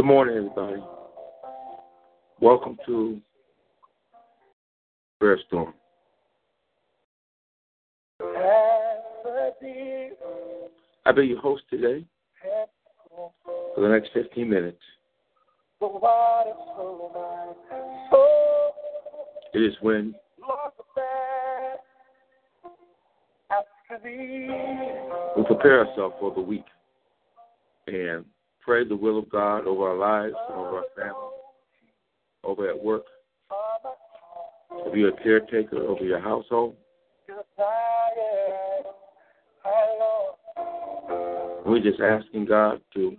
Good morning, everybody. Welcome to Prayer Storm. I'll be your host today for the next 15 minutes. It is when we prepare ourselves for the week and pray the will of God over our lives, over our family, over at work, you're a caretaker over your household. We're just asking God to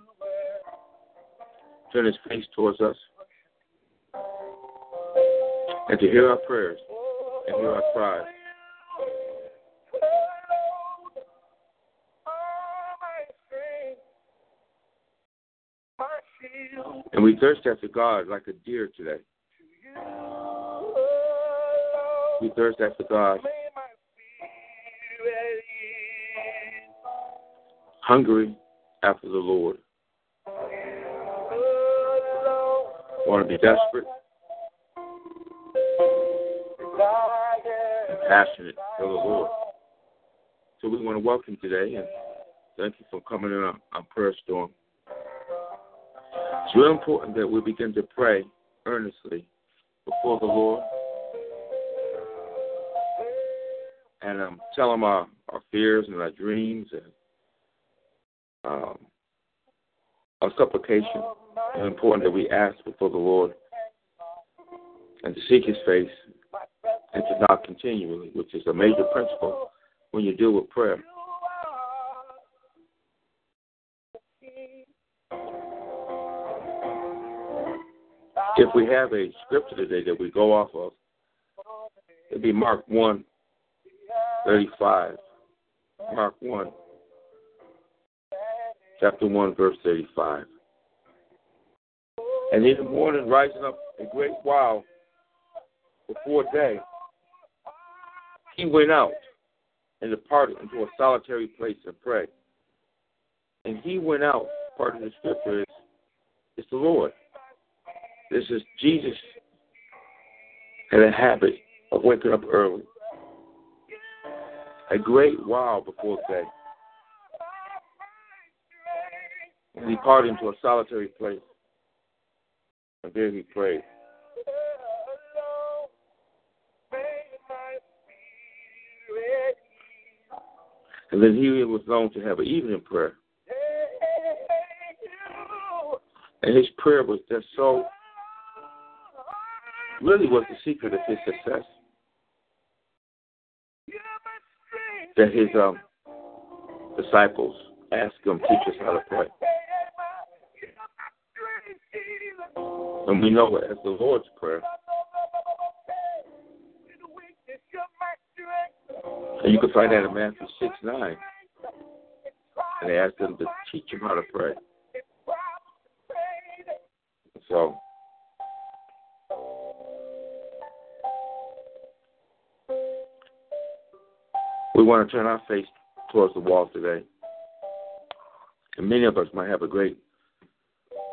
turn his face towards us and to hear our prayers and hear our cries. And we thirst after God like a deer today. We thirst after God. Hungry after the Lord. Want to be desperate and passionate for the Lord. So we want to welcome today and thank you for coming in on, on Prayer Storm. It's real important that we begin to pray earnestly before the Lord and um, tell Him our, our fears and our dreams and um, our supplication. It's important that we ask before the Lord and to seek His face and to knock continually, which is a major principle when you deal with prayer. If we have a scripture today that we go off of, it'd be Mark 1 35. Mark 1, chapter 1, verse 35. And in the morning, rising up a great while before day, he went out and departed into a solitary place and prayed. And he went out, part of the scripture is, is the Lord. This is Jesus had a habit of waking up early, a great while before day. And he departed into a solitary place. And there he prayed. And then he was known to have an evening prayer. And his prayer was just so, really was the secret of his success. That his um, disciples asked him, teach us how to pray. And we know it as the Lord's Prayer. And you can find that in Matthew 6 9. And they asked him to teach him how to pray. So, we want to turn our face towards the wall today. And many of us might have a great,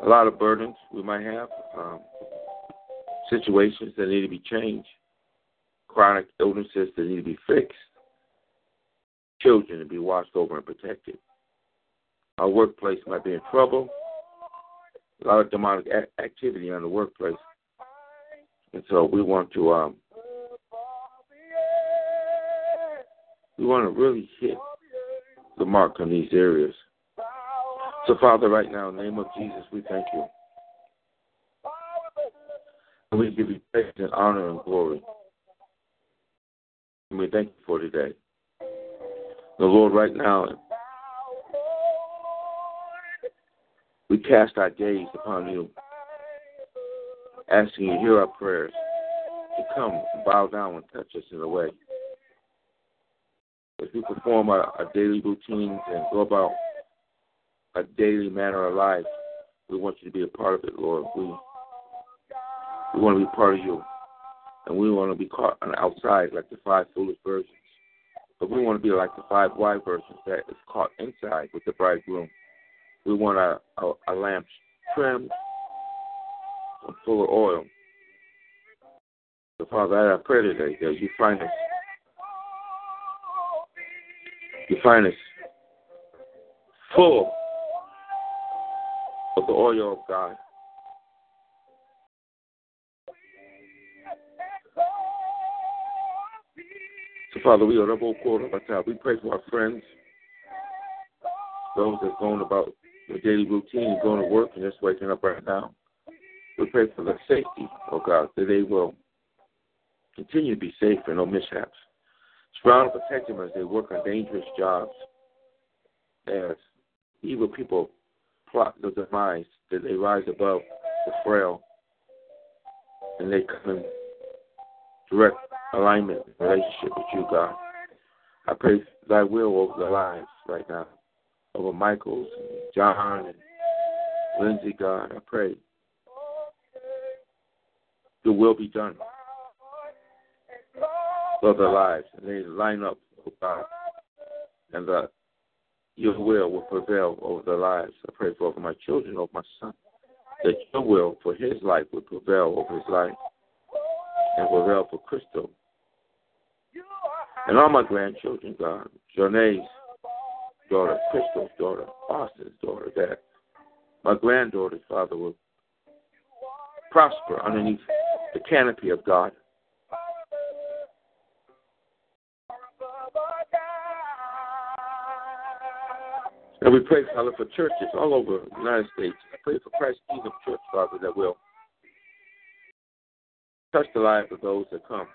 a lot of burdens we might have, um, situations that need to be changed, chronic illnesses that need to be fixed, children to be watched over and protected. Our workplace might be in trouble, a lot of demonic activity in the workplace. And so we want to um, We want to really hit the mark on these areas. So, Father, right now, in the name of Jesus, we thank you. And we give you praise and honor and glory. And we thank you for today. The Lord, right now, we cast our gaze upon you, asking you to hear our prayers, to come bow down and touch us in a way. As we perform our, our daily routines and go about a daily manner of life, we want you to be a part of it, Lord. We we want to be part of you. And we want to be caught on the outside like the five foolish virgins. But we want to be like the five wise virgins that is caught inside with the bridegroom. We want our, our, our lamps trimmed and full of oil. So, Father, I pray today that you find us. Find us full of the oil of God. So, Father, we are double quarter of our time. We pray for our friends, those that are going about their daily routine, going to work, and just waking up right now. We pray for their safety, oh God, that they will continue to be safe and no mishaps. Surround and protect them as they work on dangerous jobs. As evil people plot their demise, that they rise above the frail and they come in direct alignment relationship with you, God. I pray thy will over their lives right now, over Michael's and John and Lindsay, God. I pray your will be done for their lives, and they line up, oh God, and that your will will prevail over their lives. I pray for over my children, over my son, that your will for his life will prevail over his life, and prevail for Crystal and all my grandchildren, God, Journey's daughter, Crystal's daughter, Austin's daughter, that my granddaughter's father will prosper underneath the canopy of God. And we pray, Father, for churches all over the United States. I pray for Christ Kingdom Church, Father, that will touch the lives of those that come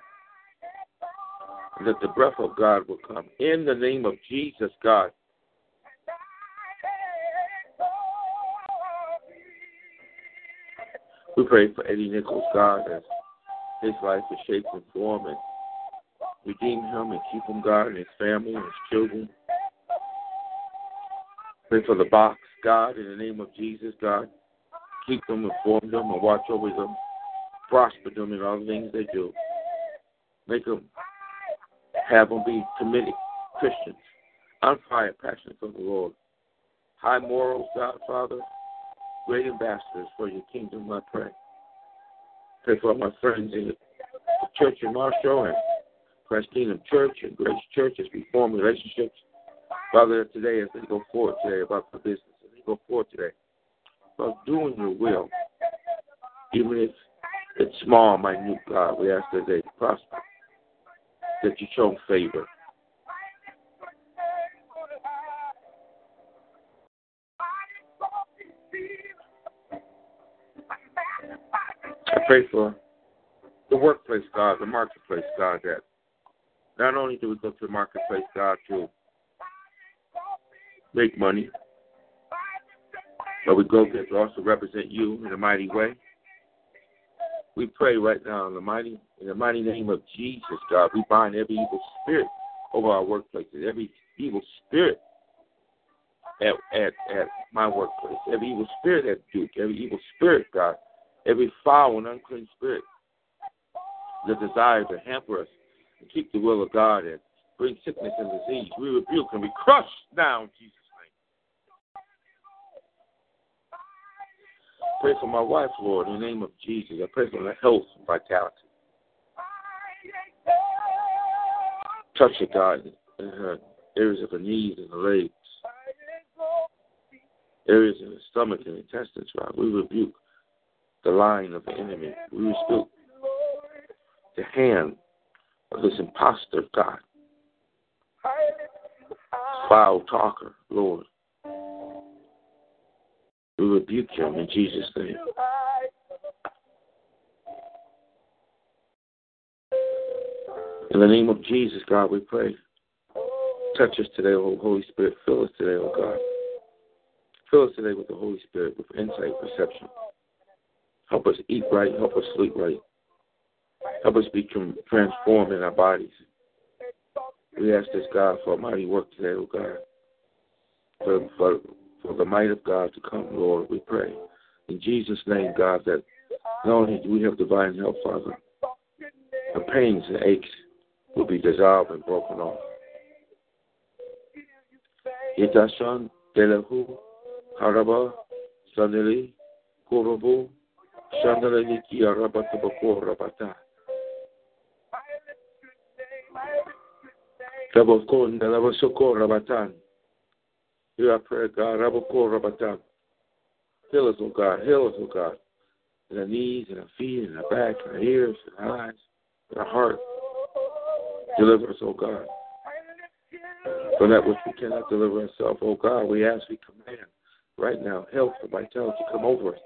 And that the breath of God will come. In the name of Jesus, God. We pray for Eddie Nichols, God, as his life is shaped and formed, and redeem him and keep him, God, and his family and his children. Pray for the box, God, in the name of Jesus, God. Keep them, inform them, and watch over them. Prosper them in all the things they do. Make them have them be committed Christians, on fire, passionate for the Lord. High morals, God, Father, great ambassadors for your kingdom, I pray. Pray for my friends in the church in Marshall and Christ Kingdom Church and Grace Church as we form relationships. Father, today as they go forward today about the business, as they go forward today about doing your will, even if it's small, minute, God, we ask that they prosper that you show favor. I pray for the workplace, God, the marketplace, God, that not only do we go to the marketplace, God, to make money, but we go there to also represent you in a mighty way. We pray right now in the mighty in the mighty name of Jesus, God. We bind every evil spirit over our workplaces, every evil spirit at at at my workplace, every evil spirit at Duke, every evil spirit, God, every foul and unclean spirit, that desires to hamper us and keep the will of God and bring sickness and disease. We rebuke and we crush down Jesus. Pray for my wife, Lord, in the name of Jesus. I pray for her health and vitality. Touch her, God, in her areas of her knees and her legs, areas in the stomach and intestines, God. We rebuke the line of the enemy. We rebuke the hand of this impostor, God. foul talker, Lord. Rebuke him in Jesus' name. In the name of Jesus, God, we pray. Touch us today, oh Holy Spirit. Fill us today, oh God. Fill us today with the Holy Spirit, with insight, perception. Help us eat right. Help us sleep right. Help us be transformed in our bodies. We ask this, God, for a mighty work today, oh God. For, for, for the might of God to come, Lord, we pray. In Jesus' name, God, that not only do we have divine help, Father, the pains and aches will be dissolved and broken off. Itashan Telahu Haraba Sanili Kurubu Shandalaniki Arabatabako Rabata Rabokon Lavasoko Rabatan. Hear our prayer, God. Heal us, oh God. Heal us, oh God. In our knees, in our feet, in our back, and our ears, and our eyes, and our heart. Deliver us, oh God. For that which we cannot deliver ourselves, oh God, we ask, we command right now, health and vitality to come over us.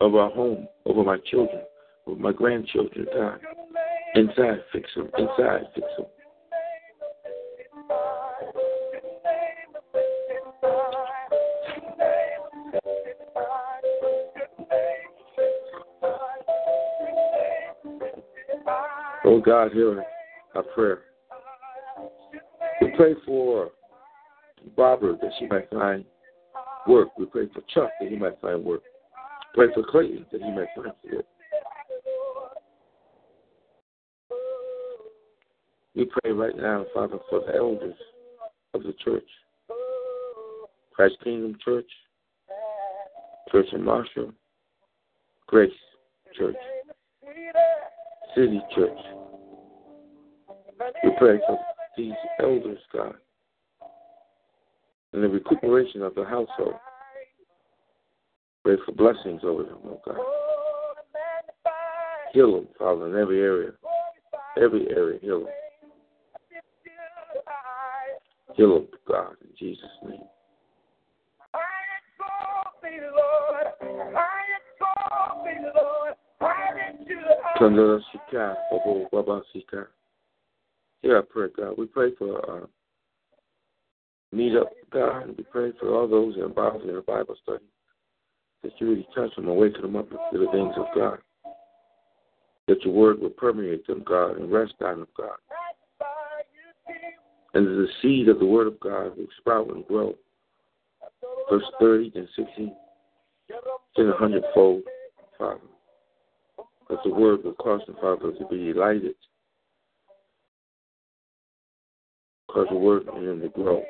Over our home, over my children, over my grandchildren, God. Inside, fix them. Inside, fix them. Oh God, hear our prayer. We pray for Barbara that she might find work. We pray for Chuck that he might find work. Pray for Clayton that he might find work. We pray right now, Father, for the elders of the church. Christ Kingdom Church, Church in Marshall, Grace Church, City Church. We pray for these elders, God, and the recuperation of the household. Pray for blessings over them, oh God. Heal them, Father, in every area. Every area, heal them. Heal them, God, in Jesus' name. Kandara Shika, pray, God. We pray for uh, meet up, God. We pray for all those involved in the Bible study. That you really touch them and wake them up to the things of God. That your word will permeate them, God, and rest on them, God. And the seed of the word of God will sprout and grow. Verse 30 and 16. In a hundredfold, Father. That the word will cause the Father to be delighted. Cause the word in them to grow.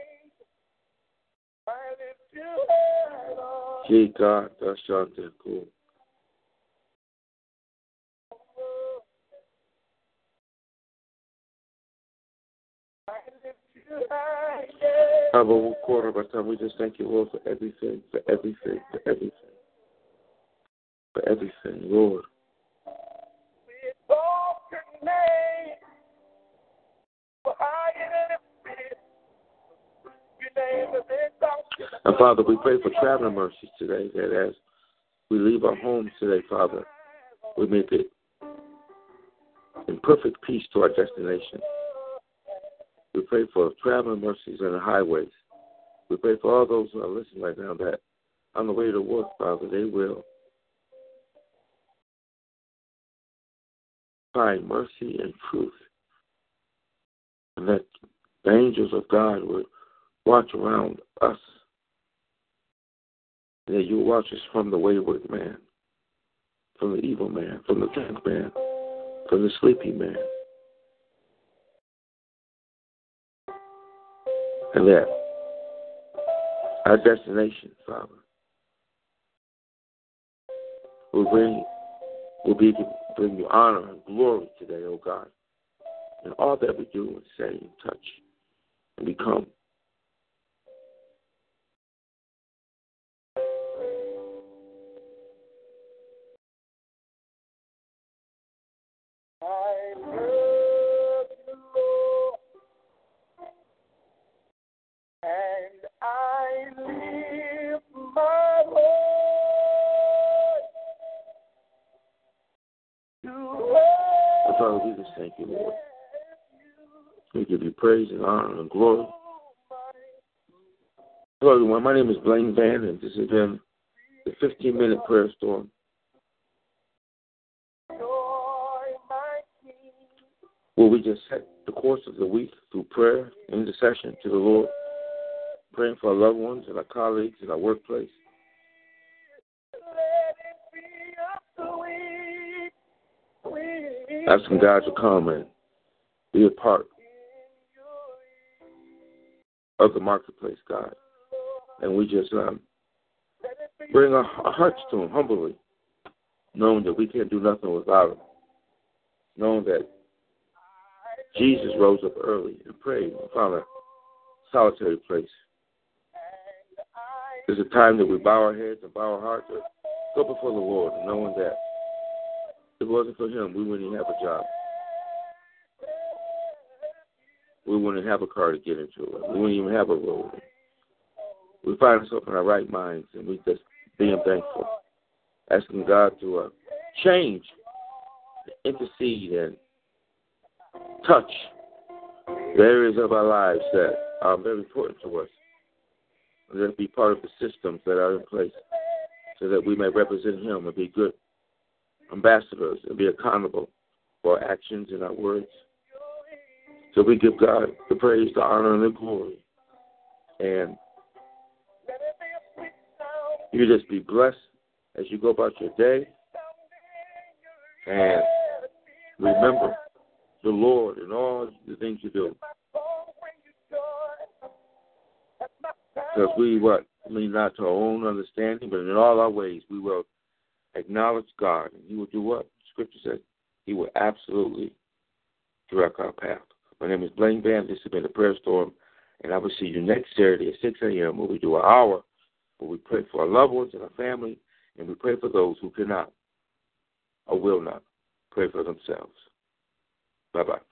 Ye God, thou shalt cool. I live too high, Lord. We just thank you, Lord, for everything, for everything, for everything, for everything, Lord. And Father, we pray for traveling mercies today that as we leave our homes today, Father, we make it in perfect peace to our destination. We pray for traveling mercies on the highways. We pray for all those who are listening right now that on the way to work, Father, they will find mercy and truth. And that the angels of God would watch around us. And that you watch us from the wayward man, from the evil man, from the drunk man, from the sleepy man. And that our destination, Father, will bring will be bring you honor and glory today, O oh God, in all that we do and say and touch and become. We give you praise and honor and glory. Hello, everyone. My name is Blaine Van, and this has been the 15 minute prayer storm. Where we just set the course of the week through prayer, intercession to the Lord, praying for our loved ones and our colleagues in our workplace. Asking God to come and be a part of the marketplace, God. And we just um, bring our, hearts to Him humbly, knowing that we can't do nothing without Him, knowing that Jesus rose up early and prayed and found a solitary place. There's a time that we bow our heads and bow our hearts go before the Lord, knowing that if it wasn't for Him, we wouldn't even have a job. We wouldn't have a car to get into it. We wouldn't even have a road. We find ourselves in our right minds, and we just being thankful, asking God to uh, change, intercede, and touch the areas of our lives that are very important to us, and then be part of the systems that are in place, so that we may represent Him and be good ambassadors and be accountable for our actions and our words. So we give God the praise, the honor, and the glory. And you just be blessed as you go about your day. And remember the Lord in all the things you do. Because we what? Lean not to our own understanding, but in all our ways we will acknowledge God. And He will do what? Scripture says He will absolutely direct our path. My name is Blaine Bam. This has been the Prayer Storm, and I will see you next Saturday at 6 a.m. where we do an hour where we pray for our loved ones and our family, and we pray for those who cannot or will not pray for themselves. Bye bye.